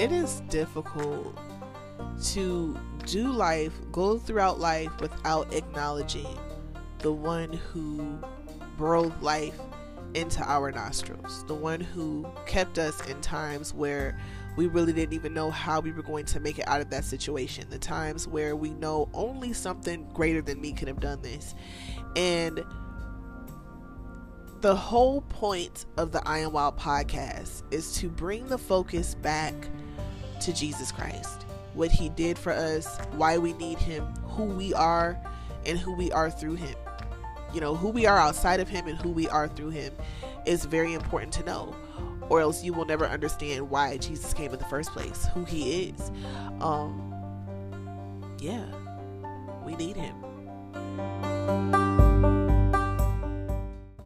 it is difficult to do life, go throughout life without acknowledging the one who breathed life into our nostrils, the one who kept us in times where we really didn't even know how we were going to make it out of that situation, the times where we know only something greater than me could have done this. And the whole point of the I Am Wild podcast is to bring the focus back to Jesus Christ, what he did for us, why we need him, who we are, and who we are through him. You know, who we are outside of him and who we are through him is very important to know, or else you will never understand why Jesus came in the first place, who he is. Um, yeah, we need him.